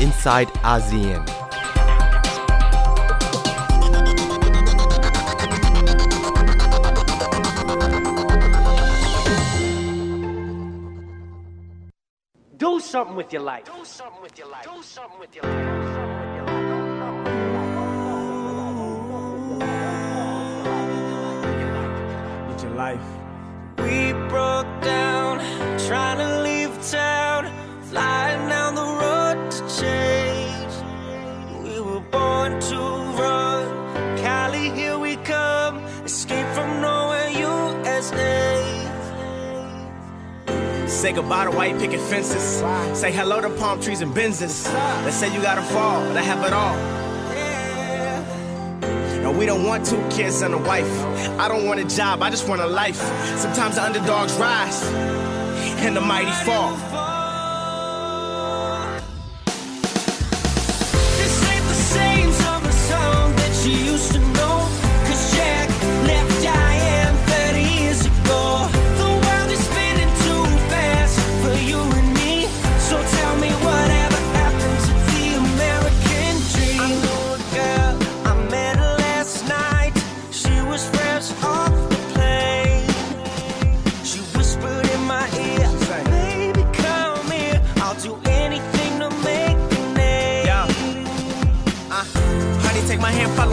inside ASEAN. Do something with your life. Do something with your life. Do something with your life. life. We broke down, trying to Say goodbye to white picket fences. Say hello to palm trees and Benzes. They say you gotta fall but I have it all. No, we don't want two kids and a wife. I don't want a job, I just want a life. Sometimes the underdogs rise and the mighty fall. This ain't the same summer song that you used to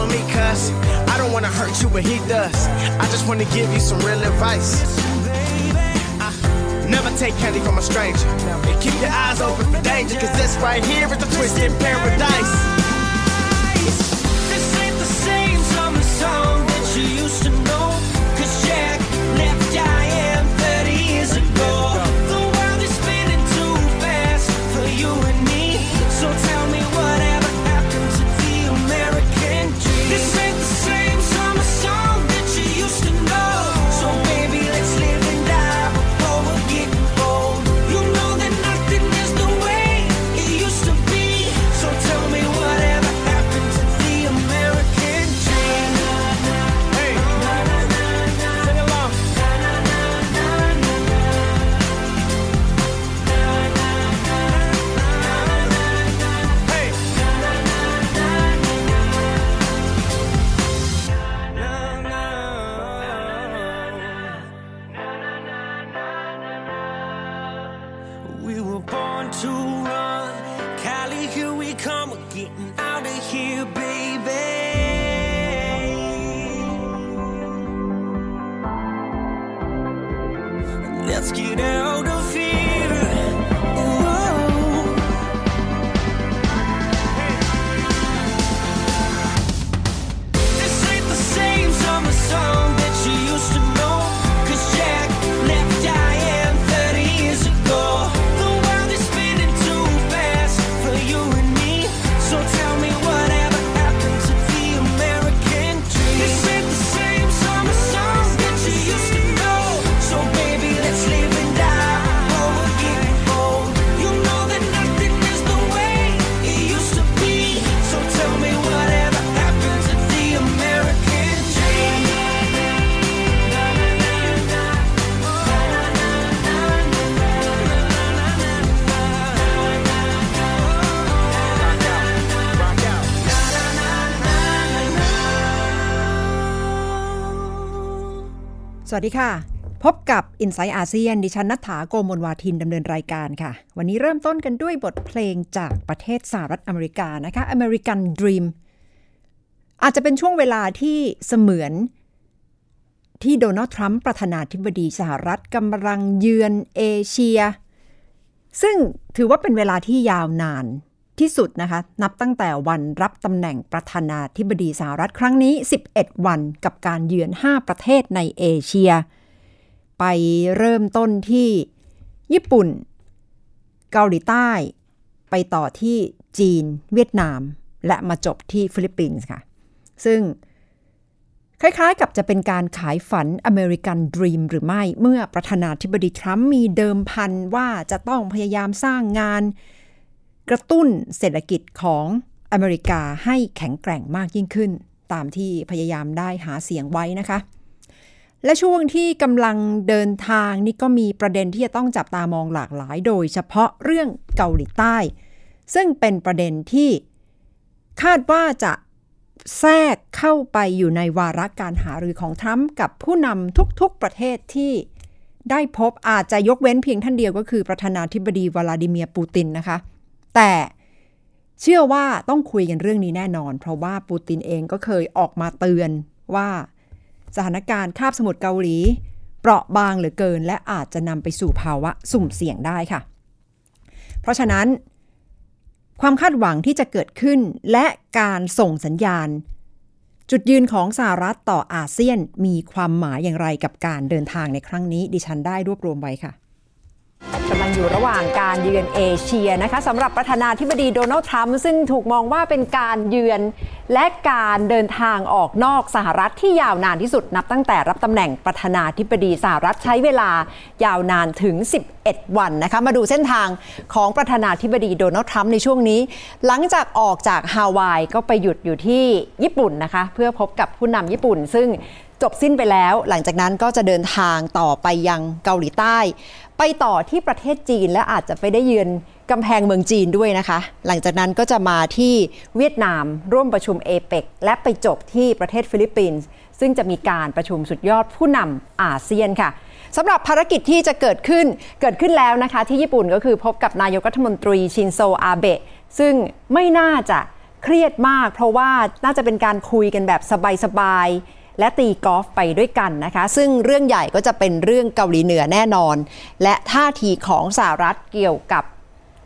me, cuz I don't wanna hurt you, but he does. I just wanna give you some real advice. Never take candy from a stranger. And keep your eyes open for danger, cause this right here is the twisted paradise. วัสดีค่ะ พบกับ i n s i ซต์อาเซียนดิฉันนัฐาโกมลวาทินดำเนินรายการค่ะ วันนี้เริ่มต้นกันด้วยบทเพลงจากประเทศสหรัฐอเมริกานะคะ American Dream อาจจะเป็นช่วงเวลาที่เสมือนที่โดนัลด์ทรัมป์ประธานาธิบดีสหรัฐกำลังเยือนเอเชีย ซึ่งถือว่าเป็นเวลาที่ยาวนาน ที่สุดนะคะ นับตั้งแต่วันรับตำแหน่งประธานาธิบดีสหรัฐครั้งนี้ 11 วันกับการเยือน 5 ประเทศในเอเชีย ไปเริ่มต้นที่ญี่ปุ่น เกาหลีใต้ ไปต่อที่จีน เวียดนาม และมาจบที่ฟิลิปปินส์ค่ะ ซึ่งคล้ายๆ กับจะเป็นการขายฝันอเมริกันดรีมหรือไม่เมื่อประธานาธิบดีทรัมป์มีเดิมพันว่าจะต้องพยายามสร้างงาน กระตุ้นเศรษฐกิจของอเมริกาให้แข็งแกร่งมากยิ่งขึ้น ตามที่พยายามได้หาเสียงไว้นะคะ และช่วงที่กำลังเดินทางนี่ก็มีประเด็นที่จะต้องจับตามองหลากหลาย โดยเฉพาะเรื่องเกาหลีใต้ ซึ่งเป็นประเด็นที่คาดว่าจะแทรกเข้าไปอยู่ในวาระการหารือของทรัมป์กับผู้นำทุกๆประเทศที่ได้พบอาจจะยกเว้นเพียงท่านเดียวก็คือประธานาธิบดีวลาดิเมียร์ปูตินนะคะ แต่เชื่อว่าต้องคุยกันเรื่องนี้แน่นอน เพราะว่าปูตินเองก็เคยออกมาเตือนว่าสถานการณ์คาบสมุทรเกาหลี เปราะบางเหลือเกิน และอาจจะนำไปสู่ภาวะสุ่มเสี่ยงได้ค่ะ เพราะฉะนั้น ความคาดหวังที่จะเกิดขึ้นและการส่งสัญญาณ จุดยืนของสหรัฐต่ออาเซียนมีความหมายอย่างไรกับการเดินทางในครั้งนี้ ดิฉันได้รวบรวมไว้ค่ะ กำลังอยู่ระหว่างการเยือนเอเชียนะคะสำหรับประธานาธิบดีโดนัลด์ทรัมป์ซึ่งถูกมองว่าเป็นการเยือนและการเดินทางออกนอกสหรัฐที่ยาวนานที่สุดนับตั้งแต่รับตำแหน่งประธานาธิบดีสหรัฐใช้เวลายาวนานถึง 11 วันนะคะมาดูเส้นทางของประธานาธิบดีโดนัลด์ทรัมป์ในช่วงนี้ หลังจากออกจากฮาวายก็ไปหยุดอยู่ที่ญี่ปุ่นนะคะเพื่อพบกับผู้นำญี่ปุ่น ซึ่ง จบสิ้นไปแล้ว หลังจากนั้นก็จะเดินทางต่อไปยังเกาหลีใต้ ไปต่อที่ประเทศจีนและอาจจะไปได้เยือนกำแพงเมืองจีนด้วยนะคะ หลังจากนั้นก็จะมาที่เวียดนามร่วมประชุมเอเปกและไปจบที่ประเทศฟิลิปปินส์ซึ่งจะมีการประชุมสุดยอดผู้นำอาเซียนค่ะสำหรับภารกิจที่จะเกิดขึ้นเกิดขึ้นแล้วนะคะ ที่ญี่ปุ่นก็คือพบกับนายกรัฐมนตรีชินโซอาเบะซึ่งไม่น่าจะเครียดมาก เพราะว่าน่าจะเป็นการคุยกันแบบสบายๆ และตีกอล์ฟไปด้วยกันนะคะ ซึ่งเรื่องใหญ่ก็จะเป็นเรื่องเกาหลีเหนือแน่นอน และท่าทีของสหรัฐเกี่ยวกับ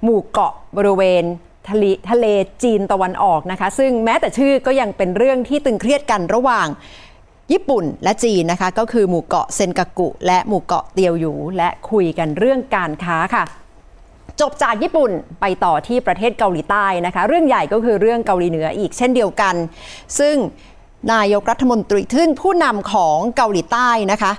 หมู่เกาะบริเวณทะเลทะเลจีนตะวันออกนะคะ ซึ่งแม้แต่ชื่อก็ยังเป็นเรื่องที่ตึงเครียดกันระหว่างญี่ปุ่นและจีนนะคะ ก็คือหมู่เกาะเซนกากุ และหมู่เกาะเตียวหยู และคุยกันเรื่องการค้าค่ะ จบจากญี่ปุ่นไปต่อที่ประเทศเกาหลีใต้นะคะ เรื่องใหญ่ก็คือเรื่องเกาหลีเหนืออีกเช่นเดียวกัน ซึ่ง นายกรัฐมนตรีทึ่งผู้นำของเกาหลีใต้นะคะ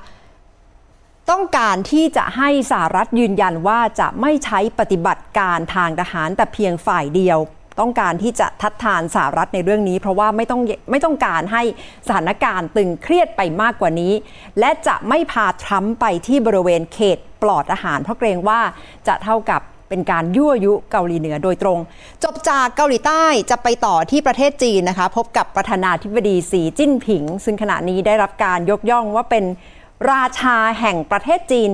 ต้องการที่จะให้สหรัฐยืนยันว่าจะไม่ใช้ปฏิบัติการทางทหารแต่เพียงฝ่ายเดียว ต้องการที่จะทัดทานสหรัฐในเรื่องนี้ เพราะว่าไม่ต้องไม่ต้องการให้สถานการณ์ตึงเครียดไปมากกว่านี้ และจะไม่พาทรัมป์ไปที่บริเวณเขตปลอดอาหาร เพราะเกรงว่าจะเท่ากับ เป็นการยั่วยุเกาหลีเหนือโดยตรง จบจากเกาหลีใต้จะไปต่อที่ประเทศจีนนะคะ พบกับประธานาธิบดีสีจิ้นผิง ซึ่งขณะนี้ได้รับการยกย่องว่าเป็นราชาแห่งประเทศจีน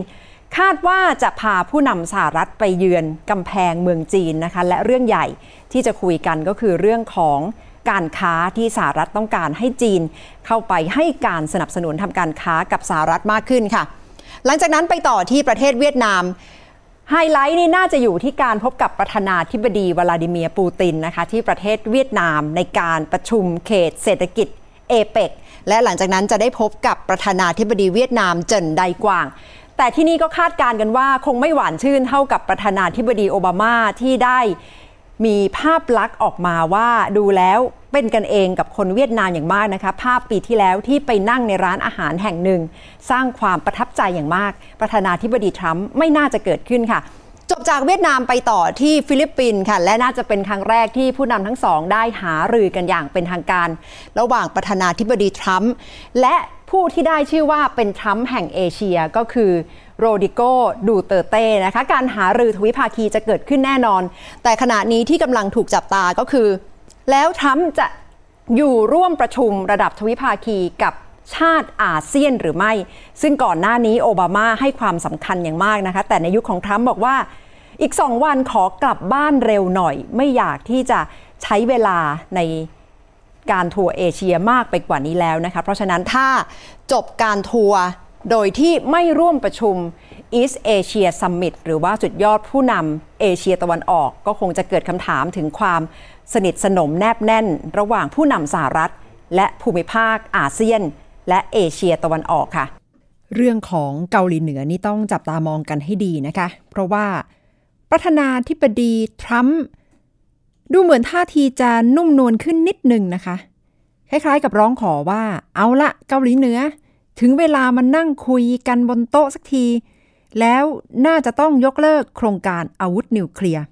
คาดว่าจะพาผู้นำสหรัฐไปเยือนกำแพงเมืองจีนนะคะและเรื่องใหญ่ที่จะคุยกันก็คือเรื่องของการค้าที่สหรัฐต้องการให้จีน เข้าไปให้การสนับสนุนทำการค้ากับสหรัฐมากขึ้นค่ะ หลังจากนั้นไปต่อที่ประเทศเวียดนาม ไฮไลท์นี่น่าจะอยู่ที่การพบกับประธานาธิบดีวลาดิเมียร์ปูตินนะคะที่ประเทศเวียดนามในการประชุมเขตเศรษฐกิจเอเปกและหลังจากนั้นจะได้พบกับประธานาธิบดีเวียดนามเจินไดกวาง แต่ที่นี่ก็คาดการณ์กันว่าคงไม่หวานชื่นเท่ากับประธานาธิบดีโอบามาที่ได้มีภาพลักษณ์ออกมาว่าดูแล้ว เป็นกันเองกับคนเวียดนามอย่างมากนะคะ ภาพปีที่แล้วที่ไปนั่งในร้านอาหารแห่งหนึ่ง สร้างความประทับใจอย่างมาก ประธานาธิบดีทรัมป์ไม่น่าจะเกิดขึ้นค่ะจบจากเวียดนามไปต่อที่ฟิลิปปินส์ค่ะ และน่าจะเป็นครั้งแรกที่ผู้นำทั้งสองได้หารือกันอย่างเป็นทางการ ระหว่างประธานาธิบดีทรัมป์และผู้ที่ได้ชื่อว่าเป็นทรัมป์แห่งเอเชียก็คือโรดิโกดูเตเต้นะคะ การหารือทวิภาคีจะเกิดขึ้นแน่นอน แต่ขณะนี้ที่กำลังถูกจับตาก็คือ แล้วทรัมป์จะอยู่ร่วมประชุมระดับทวิภาคีกับชาติอาเซียนหรือไม่ ซึ่งก่อนหน้านี้โอบามาให้ความสำคัญอย่างมากนะคะ แต่ในยุคของทรัมป์บอกว่า อีกสองวันขอกลับบ้านเร็วหน่อย ไม่อยากที่จะใช้เวลาในการทัวร์เอเชียมากไปกว่านี้แล้วนะคะ เพราะฉะนั้นถ้าจบการทัวร์ โดยที่ไม่ร่วมประชุม East Asia Summit หรือว่าจุดยอดผู้นำเอเชียตะวันออก ก็คงจะเกิดคำถามถึงความสนิทสนมแนบแน่น ระหว่างผู้นำสหรัฐ และภูมิภาคอาเซียน และเอเชียตะวันออกค่ะ เรื่องของเกาหลีเหนือนี่ต้องจับตามองกันให้ดีนะคะ เพราะว่าประธานาธิบดีทรัมป์ดูเหมือนท่าทีจะนุ่มนวลขึ้นนิดนึงนะคะ คล้ายๆกับร้องขอว่าเอาละเกาหลีเหนือ ถึงเวลามันนั่งคุยกันบนโต๊ะสักที แล้วน่าจะต้องยกเลิกโครงการอาวุธนิวเคลียร์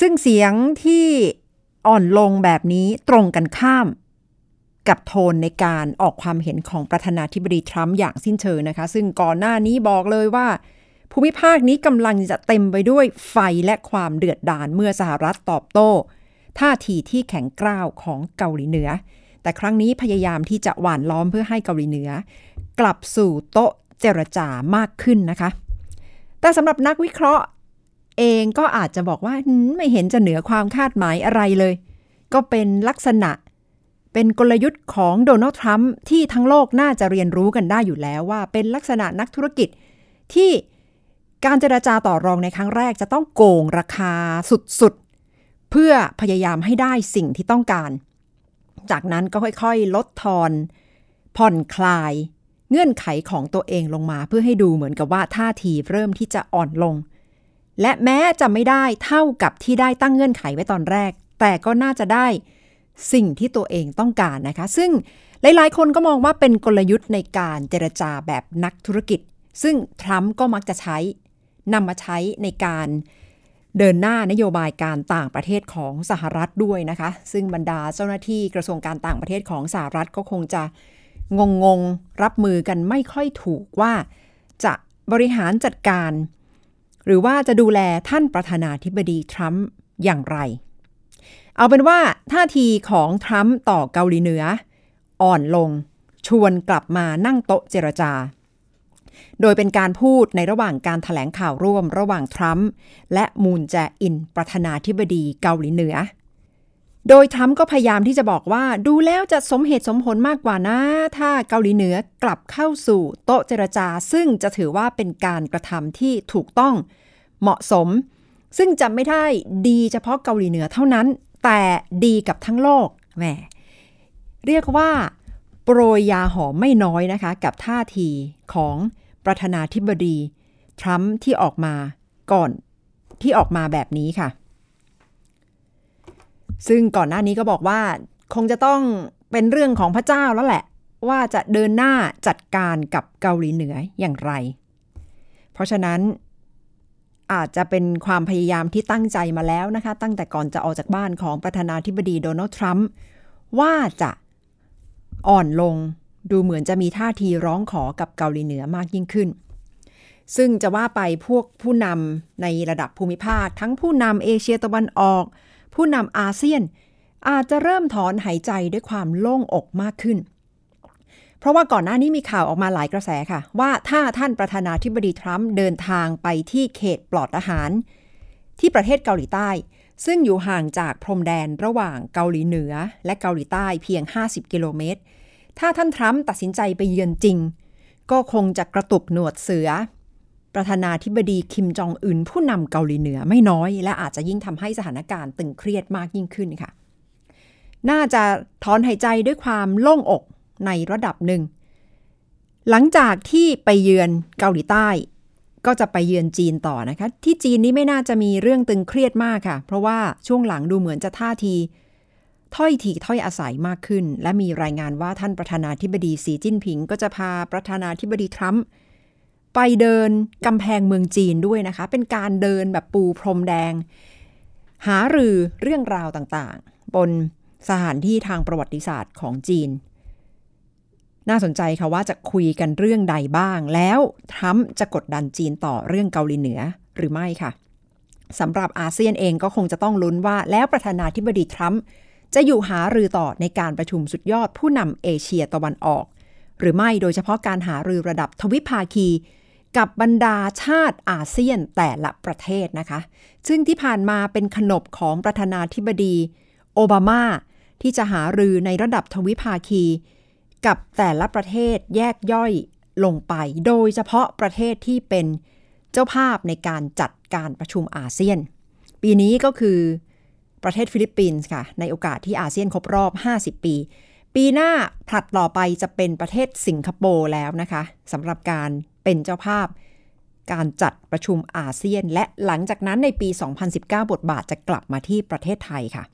ซึ่งเสียงที่อ่อนลงแบบนี้ตรงกันข้าม กับโทนในการออกความเห็นของประธานาธิบดีทรัมป์อย่างสิ้นเชิงนะคะ ซึ่งก่อนหน้านี้บอกเลยว่า ภูมิภาคนี้กำลังจะเต็มไปด้วยไฟและความเดือดดาลเมื่อสหรัฐตอบโต้ท่าทีที่แข็งกร้าวของเกาหลีเหนือ แต่ครั้งนี้พยายามที่จะหว่านล้อมเพื่อให้เกาหลีเหนือ กลับสู่โต๊ะเจรจามากขึ้นนะคะ แต่สำหรับนักวิเคราะห์เองก็อาจจะบอกว่าไม่เห็นจะเหนือความคาดหมายอะไรเลย ก็เป็นลักษณะเป็นกลยุทธ์ของโดนัลด์ทรัมป์ที่ทั้งโลกน่าจะเรียนรู้กันได้อยู่แล้วว่า เป็นลักษณะนักธุรกิจที่การเจราจาต่อรองในครั้งแรกจะต้องโกงราคาสุดๆ เพื่อพยายามให้ได้สิ่งที่ต้องการ จากนั้นก็ค่อยๆ ลดทอน ผ่อนคลาย เงื่อนไขของตัวเองลงมาเพื่อให้ดูเหมือนกับว่าท่าทีเริ่มที่จะอ่อนลง และแม้จะไม่ได้เท่ากับที่ได้ตั้งเงื่อนไขไว้ตอนแรก แต่ก็น่าจะได้สิ่งที่ตัวเองต้องการนะคะ ซึ่งหลายๆ คนก็มองว่าเป็นกลยุทธ์ในการเจรจาแบบนักธุรกิจ ซึ่งทรัมป์ก็มักจะใช้นำมาใช้ในการเเดินหน้านโยบายการต่างประเทศของสหรัฐด้วยนะคะ ซึ่งบรรดาเจ้าหน้าที่กระทรวงการต่างประเทศของสหรัฐก็คงจะงงงๆรับมือกันไม่ค่อยถูกว่าจะบริหารจัดการ หรือว่าจะดูแลท่านประธานาธิบดีทรัมป์อย่างไร เอาเป็นว่าท่าทีของทรัมป์ต่อเกาหลีเหนือ อ่อนลงชวนกลับมานั่งโต๊ะเจรจา โดยเป็นการพูดในระหว่างการถแถลงข่าวร่วมระหว่างทรัมป์และมูนแจอินประธานาธิบดีเกาหลีเหนือ โดยทรัมป์ก็พยายามที่จะบอกว่าดูแล้วจะสมเหตุสมผลมากกว่านะ ถ้าเกาหลีเหนือกลับเข้าสู่โต๊ะเจรจา ซึ่งจะถือว่าเป็นการกระทำที่ถูกต้องเหมาะสม ซึ่งจะไม่ได้ดีเฉพาะเกาหลีเหนือเท่านั้น แต่ดีกับทั้งโลกแหมเรียกว่าโปรยยาหอมไม่น้อยนะคะ กับท่าทีของ ประธานาธิบดี ทรัมป์ที่ออกมาก่อนที่ออกมาแบบนี้ค่ะ ซึ่งก่อนหน้านี้ก็บอกว่าคงจะต้องเป็นเรื่องของพระเจ้าแล้วแหละ ว่าจะเดินหน้าจัดการกับเกาหลีเหนืออย่างไร เพราะฉะนั้นอาจจะเป็นความพยายามที่ตั้งใจมาแล้วนะคะ ตั้งแต่ก่อนจะออกจากบ้านของประธานาธิบดีโดนัลด์ทรัมป์ว่าจะอ่อนลง ดูเหมือนจะมีท่าทีร้องขอกับเกาหลีเหนือมากยิ่งขึ้น ซึ่งจะว่าไปพวกผู้นำในระดับภูมิภาค ทั้งผู้นำเอเชียตะวันออก ผู้นำอาเซียน อาจจะเริ่มถอนหายใจด้วยความโล่งอกมากขึ้น เพราะว่าก่อนหน้านี้มีข่าวออกมาหลายกระแสค่ะ ว่าถ้าท่านประธานาธิบดีทรัมป์เดินทางไปที่เขตปลอดอาหาร ที่ประเทศเกาหลีใต้ซึ่งอยู่ห่างจากพรมแดนระหว่างเกาหลีเหนือและเกาหลีใต้เพียง 50 กิโลเมตร ถ้าท่านทรัมป์ตัดสินใจไปเยือนจริง ก็คงจะกระตุกหนวดเสือ ประธานาธิบดีคิมจองอึนผู้นำเกาหลีเหนือไม่น้อย และอาจจะยิ่งทำให้สถานการณ์ตึงเครียดมากยิ่งขึ้นค่ะ น่าจะถอนหายใจด้วยความโล่งอกในระดับหนึ่ง หลังจากที่ไปเยือนเกาหลีใต้ ก็จะไปเยือนจีนต่อนะคะ ที่จีนนี้ไม่น่าจะมีเรื่องตึงเครียดมากค่ะ เพราะว่าช่วงหลังดูเหมือนจะท่าที ถ้อยทีถ้อยอาศัยมากขึ้น และมีรายงานว่าท่านประธานาธิบดีสีจิ้นผิง ก็จะพาประธานาธิบดีทรัมป์ไปเดินกำแพงเมืองจีนด้วยนะคะ เป็นการเดินแบบปูพรมแดง หารือเรื่องราวต่างๆ บนสถานที่ทางประวัติศาสตร์ของจีน น่าสนใจค่ะว่าจะคุยกันเรื่องใดบ้าง แล้วทรัมป์จะกดดันจีนต่อเรื่องเกาหลีเหนือหรือไม่ค่ะสำหรับอาเซียนเองก็คงจะต้องลุ้นว่าแล้วประธานาธิบดีทรัมป์ จะอยู่หารือต่อในการประชุมสุดยอดผู้นำเอเชียตะวันออก หรือไม่โดยเฉพาะการหารือระดับทวิภาคี กับบรรดาชาติอาเซียนแต่ละประเทศนะคะ ซึ่งที่ผ่านมาเป็นขนบของประธานาธิบดี โอบามา ที่จะหารือในระดับทวิภาคี กับแต่ละประเทศแยกย่อยลงไป โดยเฉพาะประเทศที่เป็นเจ้าภาพในการจัดการประชุมอาเซียน ปีนี้ก็คือ ประเทศฟิลิปปินส์ค่ะ ในโอกาสที่อาเซียนครบรอบ 50 ปี ปีหน้าผลัดต่อไปจะเป็นประเทศสิงคโปร์แล้วนะคะสำหรับการเป็นเจ้าภาพ การจัดประชุมอาเซียน และหลังจากนั้นในปี 2019 บทบาทจะกลับมาที่ประเทศไทยค่ะ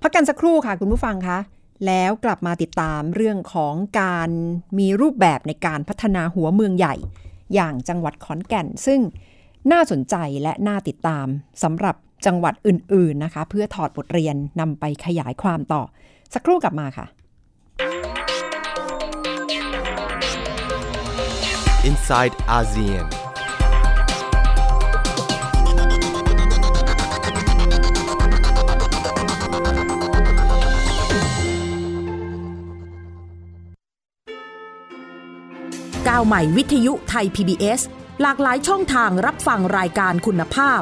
พักกันสักครู่ค่ะคุณผู้ฟังคะแล้วกลับมาติดตามเรื่องของการมีรูปแบบในการพัฒนาหัวเมืองใหญ่ อย่างจังหวัดขอนแก่น ซึ่งน่าสนใจและน่าติดตามสำหรับ จังหวัดอื่น ๆนะคะ เพื่อถอดบทเรียนนำไปขยายความต่อ สักครู่กลับมาค่ะ Inside ASEAN ก้าวใหม่วิทยุไทย PBS หลากหลายช่องทางรับฟังรายการคุณภาพ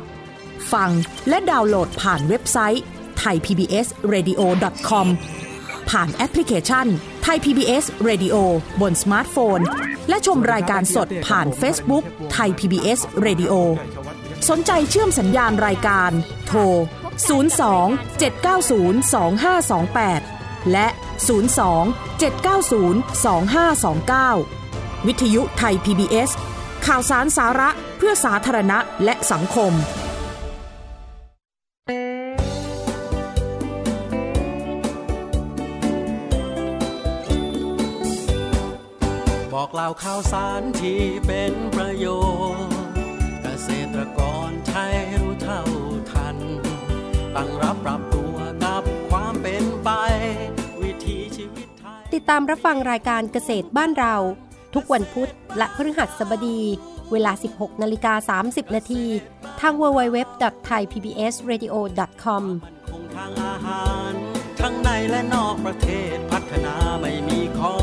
ฟังและดาวน์โหลดผ่านเว็บไซต์ thaipbsradio.com ผ่านแอปพลิเคชัน Thai PBS Radio บนสมาร์ทโฟน และชมรายการสดผ่าน Facebook Thai PBS Radio สนใจเชื่อมสัญญาณรายการ โทร 02 790 2528 และ 02 790 2529 วิทยุไทย PBS ข่าวสารสาระเพื่อสาธารณะและสังคม บอกเล่าข่าวสารที่เป็นประโยชน์ เกษตรกรไทยรู้เท่าทัน ตั้งรับปรับตัวกับความเป็นไป วิถีชีวิตไทย ติดตามรับฟังรายการเกษตรบ้านเรา ทุกวันพุธและพฤหัสบดี เวลา 16นาฬิกา30 นาทีทาง www.thaipbsradio.com คงทางอาหาร ทั้งในและนอกประเทศพัฒนาไม่มีขอ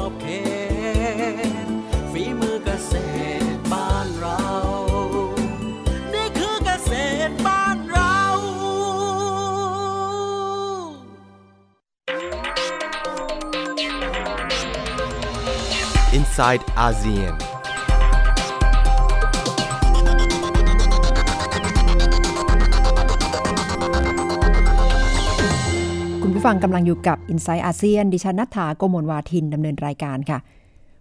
inside ASEAN. คุณผู้ฟังกำลังอยู่กับ i n s i ซต์อาเซียนดิฉันนัฐถาโกมลวาทินดำเนินรายการค่ะ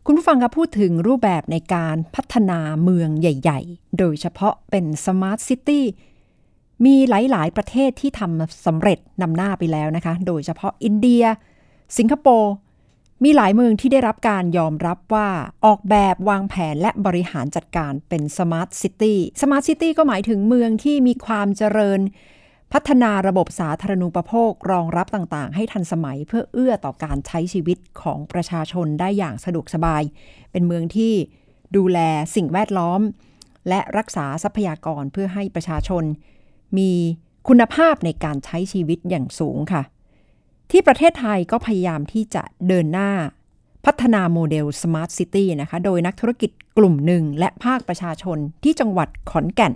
คุณผู้ฟังคะพูดถึงรูปแบบในการพัฒนาเมืองใหญ่ ๆ โดยเฉพาะเป็นสมาร์ทซิตี้มีหลาย ๆ ประเทศที่ทำสำเร็จนำหน้าไปแล้วนะคะ โดยเฉพาะอินเดีย สิงคโปร์ มีหลายเมืองที่ได้รับการยอมรับว่าออกแบบวางแผนและบริหารจัดการเป็น smart city smart city ก็หมายถึงเมืองที่มีความเจริญ พัฒนาระบบสาธารณูปโภครองรับต่างๆ ให้ทันสมัยเพื่อเอื้อต่อการใช้ชีวิตของประชาชนได้อย่างสะดวกสบาย เป็นเมืองที่ดูแลสิ่งแวดล้อม และรักษาทรัพยากรเพื่อให้ประชาชน มีคุณภาพในการใช้ชีวิตอย่างสูงค่ะ ที่ประเทศไทยก็พยายามที่จะเดินหน้าพัฒนาโมเดล Smart City นะคะ โดยนักธุรกิจกลุ่มหนึ่งและภาคประชาชนที่จังหวัดขอนแก่น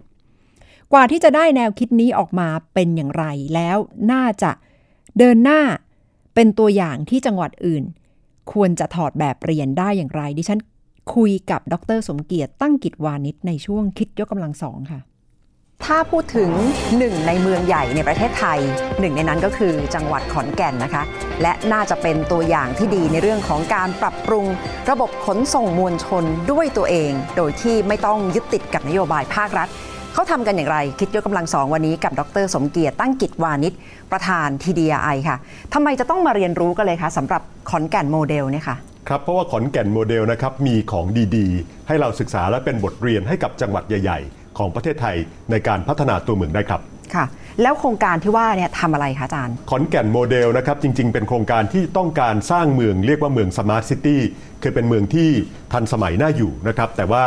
กว่าที่จะได้แนวคิดนี้ออกมาเป็นอย่างไรแล้วน่าจะเดินหน้าเป็นตัวอย่างที่จังหวัดอื่น ควรจะถอดแบบเรียนได้อย่างไร ดิฉันคุยกับดร สมเกียรติตั้งกิจวานิชในช่วงคิดยกกำลังสองค่ะ ถ้าพูดถึงหนึ่งในเมืองใหญ่ในประเทศไทยหนึ่งในนั้นก็คือจังหวัดขอนแก่นนะคะ และน่าจะเป็นตัวอย่างที่ดีในเรื่องของการปรับปรุง ระบบขนส่งมวลชนด้วยตัวเอง โดยที่ไม่ต้องยึดติดกับนโยบายภาครัฐ เขาทำกันอย่างไร คิดยกกำลังสองวันนี้กับดร สมเกียรติตั้งกิจวานิชย์ประธาน TDRI ค่ะทำไมจะต้องมาเรียนรู้กันเลยคะสำหรับขอนแก่นโมเดลเนี่ยค่ะครับเพราะว่าขอนแก่นโมเดลนะครับมีของดีๆ ให้เราศึกษาและเป็นบทเรียนให้กับจังหวัดใหญ่ๆ ของประเทศไทยในการพัฒนาตัวเมืองได้ครับค่ะแล้วโครงการที่ว่าเนี่ยทำอะไรคะอาจารย์ ขอนแก่นโมเดลนะครับจริง ๆ เป็นโครงการที่ต้องการสร้างเมืองเรียกว่าเมือง smart city คือเป็นเมืองที่ทันสมัยน่าอยู่นะครับแต่ว่า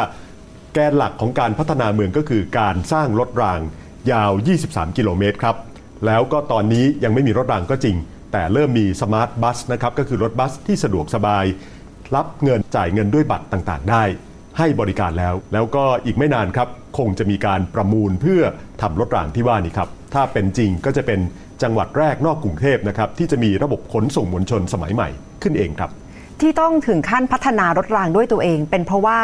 แกนหลักของการพัฒนาเมืองก็คือการสร้างรถรางยาว 23 กิโลเมตรครับแล้วก็ตอนนี้ยังไม่มีรถรางก็จริง แต่เริ่มมี smart bus นะครับก็คือรถบัสที่สะดวกสบาย รับเงินจ่ายเงินด้วยบัตรต่างๆ ได้ ให้บริการแล้ว แล้วก็อีกไม่นานครับ คงจะมีการประมูลเพื่อทำรถรางที่ว่านี้ครับ ถ้าเป็นจริงก็จะเป็นจังหวัดแรกนอกกรุงเทพนะครับ ที่จะมีระบบขนส่งมวลชนสมัยใหม่ขึ้นเองครับ ที่ต้องถึงขั้นพัฒนารถรางด้วยตัวเอง เป็นเพราะว่า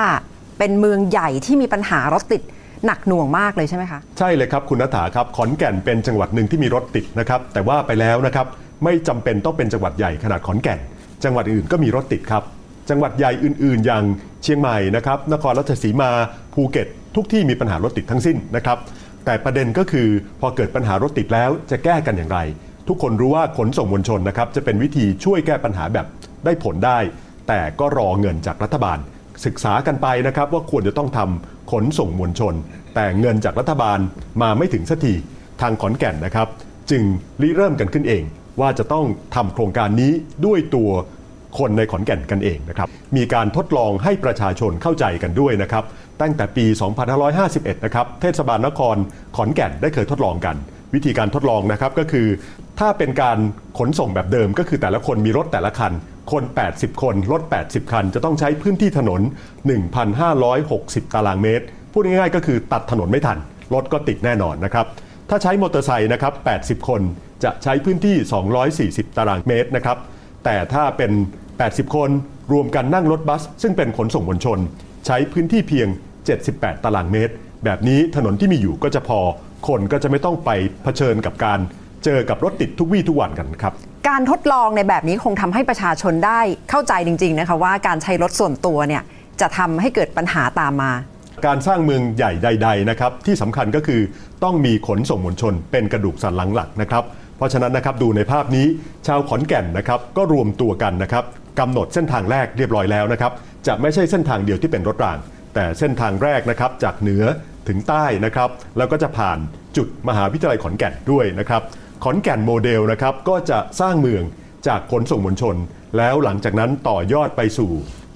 เป็นเมืองใหญ่ที่มีปัญหารถติดหนักหน่วงมากเลยใช่ไหมคะใช่เลยครับคุณนัฐาครับขอนแก่นเป็นจังหวัดหนึ่งที่มีรถติดนะครับแต่ว่าไปแล้วนะครับไม่จำเป็นต้องเป็นจังหวัดใหญ่ขนาดขอนแก่น จังหวัดอื่นก็มีรถติดครับ จังหวัดใหญ่อื่น ๆ อย่างเชียงใหม่นะครับนครราชสีมาภูเก็ต ทุกที่มีปัญหารถติดทั้งสิ้นนะครับ แต่ประเด็นก็คือพอเกิดปัญหารถติดแล้วจะแก้กันอย่างไร ทุกคนรู้ว่าขนส่งมวลชนนะครับจะเป็นวิธีช่วยแก้ปัญหาแบบได้ผลได้ แต่ก็รอเงินจากรัฐบาล ศึกษากันไปนะครับว่าควรจะต้องทำขนส่งมวลชน แต่เงินจากรัฐบาลมาไม่ถึงสักทีทางขอนแก่นนะครับ จึงริเริ่มกันขึ้นเองว่าจะต้องทำโครงการนี้ด้วยตัว คนในขอนแก่นกันเองนะครับ มีการทดลองให้ประชาชนเข้าใจกันด้วยนะครับ ตั้งแต่ปี 2551 นะครับ เทศบาลนครขอนแก่นได้เคยทดลองกัน วิธีการทดลองนะครับก็คือ ถ้าเป็นการขนส่งแบบเดิมก็คือแต่ละคนมีรถแต่ละคัน คน 80 คน รถ 80 คัน จะต้องใช้พื้นที่ถนน 1,560 ตารางเมตร พูดง่ายๆ ก็คือตัดถนนไม่ทัน รถก็ติดแน่นอนนะครับ ถ้าใช้มอเตอร์ไซค์นะครับ 80 คน จะใช้พื้นที่ 240 ตารางเมตรนะครับ แต่ถ้าเป็น 80 คนรวมกันนั่งรถบัส ซึ่งเป็นขนส่งมวลชน ใช้พื้นที่เพียง 78 ตารางเมตร แบบนี้ถนนที่มีอยู่ก็จะพอ คนก็จะไม่ต้องไปเผชิญกับการเจอกับรถติดทุกวี่ทุกวันกันครับการทดลองในแบบนี้คงทำให้ประชาชนได้เข้าใจจริง ๆ นะคะว่าการใช้รถส่วนตัวเนี่ยจะทำให้เกิดปัญหาตามมา การสร้างเมืองใหญ่ใด ๆ นะครับ ที่สำคัญก็คือต้องมีขนส่งมวลชนเป็นกระดูกสันหลังหลักนะครับ เพราะฉะนั้นนะครับดูในภาพนี้ชาวขอนแก่นนะครับก็รวมตัวกันนะครับกำหนดเส้นทางแรกเรียบร้อยแล้วนะครับจะไม่ใช่เส้นทางเดียวที่เป็นรถราง แต่เส้นทางแรกนะครับจากเหนือถึงใต้นะครับแล้วก็จะผ่านจุดมหาวิทยาลัยขอนแก่นด้วยนะครับขอนแก่นโมเดลนะครับก็จะสร้างเมืองจากขนส่งมวลชน แล้วหลังจากนั้นต่อยอดไปสู่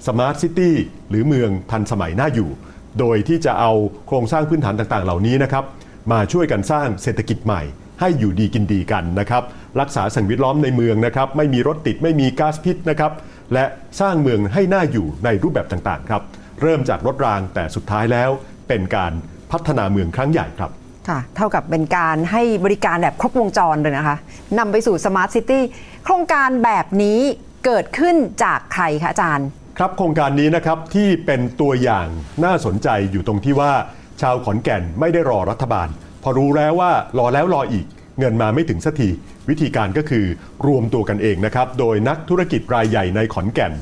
smart city หรือเมืองทันสมัยน่าอยู่ โดยที่จะเอาโครงสร้างพื้นฐานต่างๆ เหล่านี้นะครับมาช่วยกันสร้างเศรษฐกิจใหม่ ให้อยู่ดีกินดีกันนะครับรักษาสิ่งแวดล้อมในเมืองนะครับไม่มีรถติดไม่มีก๊าซพิษนะครับและสร้างเมืองให้น่าอยู่ในรูปแบบต่างๆครับเริ่มจากรถรางแต่สุดท้ายแล้ว เป็นการพัฒนาเมืองครั้งใหญ่ครับค่ะเท่ากับเป็นการให้บริการแบบครบวงจรเลยนะคะนำไปสู่ smart city โครงการแบบนี้เกิดขึ้นจากใครคะอาจารย์ ครับโครงการนี้นะครับที่เป็นตัวอย่างน่าสนใจอยู่ตรงที่ว่า ชาวขอนแก่นไม่ได้รอรัฐบาล พอรู้แล้วว่ารอแล้วรออีกเงินมาไม่ถึงสักทีวิธีการก็คือรวมตัวกันเองนะครับ โดยนักธุรกิจรายใหญ่ในขอนแก่น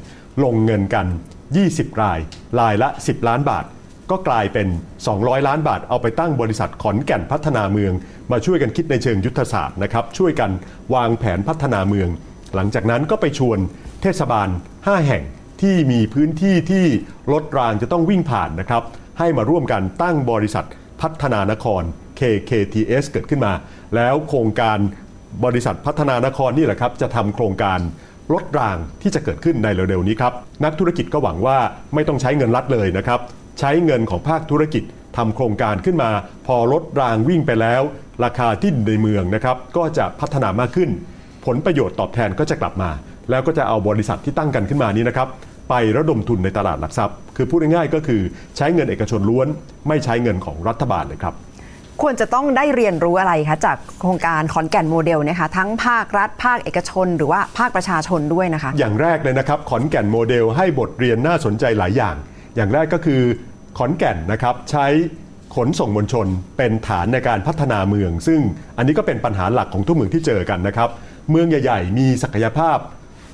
ลงเงินกัน 20 ราย รายละ 10 ล้านบาท ก็กลายเป็น 200 ล้านบาทเอาไปตั้งบริษัทขอนแก่นพัฒนาเมือง มาช่วยกันคิดในเชิงยุทธศาสตร์นะครับ ช่วยกันวางแผนพัฒนาเมือง หลังจากนั้นก็ไปชวนเทศบาล 5 แห่งที่มีพื้นที่ที่รถรางจะต้องวิ่งผ่านนะครับ ให้มาร่วมกันตั้งบริษัทพัฒนานคร KKTS เกิดขึ้นมา แล้วโครงการบริษัทพัฒนานครนี่แหละครับจะทำโครงการรถรางที่จะเกิดขึ้นในเร็วๆนี้ครับนักธุรกิจก็หวังว่าไม่ต้องใช้เงินรัฐเลยนะครับใช้เงินของภาคธุรกิจทำโครงการขึ้นมา พอรถรางวิ่งไปแล้ว ราคาที่ในเมืองนะครับก็จะพัฒนามากขึ้น ผลประโยชน์ตอบแทนก็จะกลับมา แล้วก็จะเอาบริษัทที่ตั้งกันขึ้นมานี้นะครับ ไประดมทุนในตลาดหลักทรัพย์ คือพูดง่ายๆก็คือใช้เงินเอกชนล้วน ไม่ใช้เงินของรัฐบาลเลยครับ ควรจะต้องได้เรียนรู้อะไรคะจากโครงการขอนแก่นโมเดลนะคะทั้งภาครัฐ ภาคเอกชน หรือว่าภาคประชาชนด้วยนะคะ อย่างแรกเลยนะครับขอนแก่นโมเดลให้บทเรียนน่าสนใจหลายอย่าง อย่างแรกก็คือขอนแก่นนะครับใช้ขนส่งมวลชนเป็นฐานในการพัฒนาเมือง ซึ่งอันนี้ก็เป็นปัญหาหลักของทุกเมืองที่เจอกันนะครับ เมืองใหญ่ ๆ มีศักยภาพ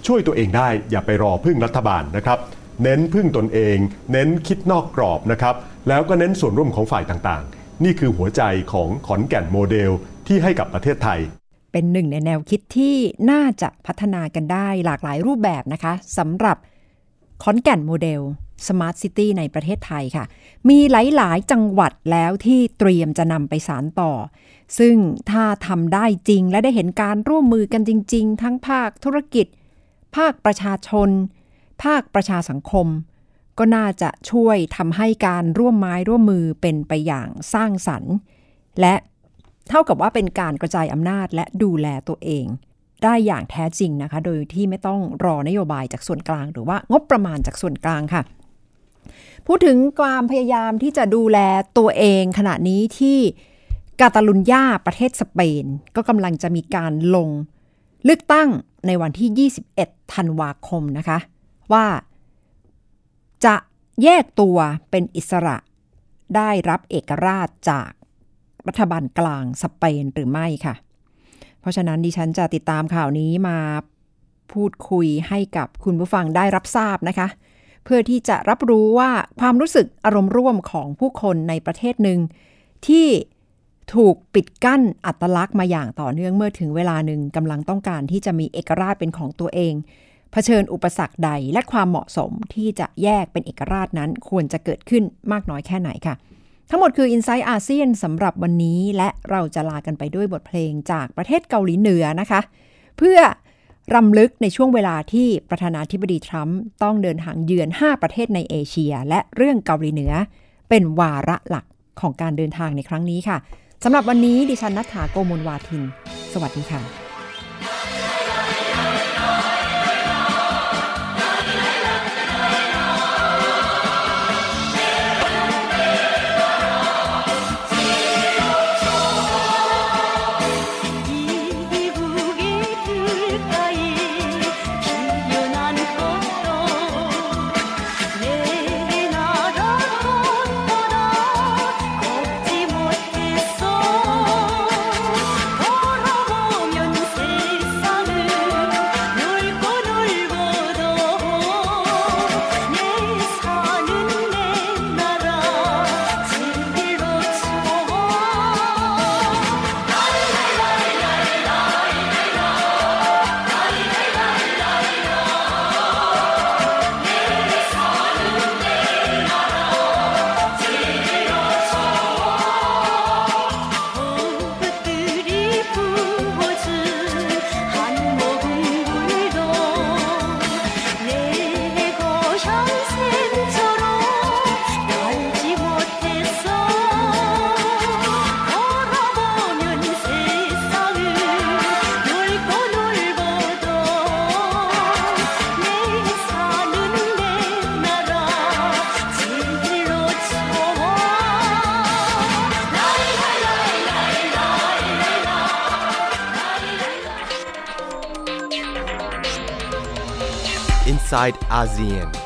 ช่วยตัวเองได้ อย่าไปรอพึ่งรัฐบาลนะครับเน้นพึ่งตนเอง เน้นคิดนอกกรอบนะครับแล้วก็เน้นส่วนร่วมของฝ่ายต่าง นี่คือหัวใจของขอนแก่นโมเดลที่ให้กับประเทศไทย เป็นหนึ่งในแนวคิดที่น่าจะพัฒนากันได้หลากหลายรูปแบบนะคะสำหรับขอนแก่นโมเดล Smart City ในประเทศไทยค่ะ มีหลาย ๆ จังหวัดแล้วที่เตรียมจะนำไปสารต่อ ซึ่งถ้าทำได้จริงและได้เห็นการร่วมมือกันจริง ๆ ทั้งภาคธุรกิจ ภาคประชาชน ภาคประชาสังคม ก็น่าจะช่วยทำให้การร่วมไม้ร่วมมือเป็นไปอย่างสร้างสรรค์ และเท่ากับว่าเป็นการกระจายอำนาจและดูแลตัวเอง ได้อย่างแท้จริงนะคะ โดยที่ไม่ต้องรอนโยบายจากส่วนกลาง หรือว่างบประมาณจากส่วนกลางค่ะ พูดถึงความพยายามที่จะดูแลตัวเองขณะนี้ที่กาตาลุญญาประเทศสเปน ก็กำลังจะมีการลงเลือกตั้งในวันที่ 21 ธันวาคมนะคะ ว่า จะแยกตัวเป็นอิสระ ได้รับเอกราชจากรัฐบาลกลางสเปนหรือไม่ค่ะ เพราะฉะนั้นดิฉันจะติดตามข่าวนี้มาพูดคุยให้กับคุณผู้ฟังได้รับทราบนะคะ เพื่อที่จะรับรู้ว่าความรู้สึกอารมณ์ร่วมของผู้คนในประเทศหนึ่งที่ถูกปิดกั้นอัตลักษณ์มาอย่างต่อเนื่องเมื่อถึงเวลาหนึ่งกำลังต้องการที่จะมีเอกราชเป็นของตัวเอง เผชิญอุปสรรคใดและความเหมาะสมที่จะแยกเป็นเอกราชนั้นควรจะเกิดขึ้นมากน้อยแค่ไหนค่ะ ทั้งหมดคือ i n s i ซต์อาเซียนสำหรับวันนี้ และเราจะลากันไปด้วยบทเพลงจากประเทศเกาหลีเหนือนะคะ เพื่อรำลึกในช่วงเวลาที่ประธานาธิบดีทรัมป์ต้องเดินทางเยือน 5 ประเทศในเอเชีย และเรื่องเกาหลีเหนือ เป็นวาระหลักของการเดินทางในครั้งนี้ค่ะสำหรับวันนี้ดิฉันนัฐาโกมลวาทิน สวัสดีค่ะ inside ASEAN.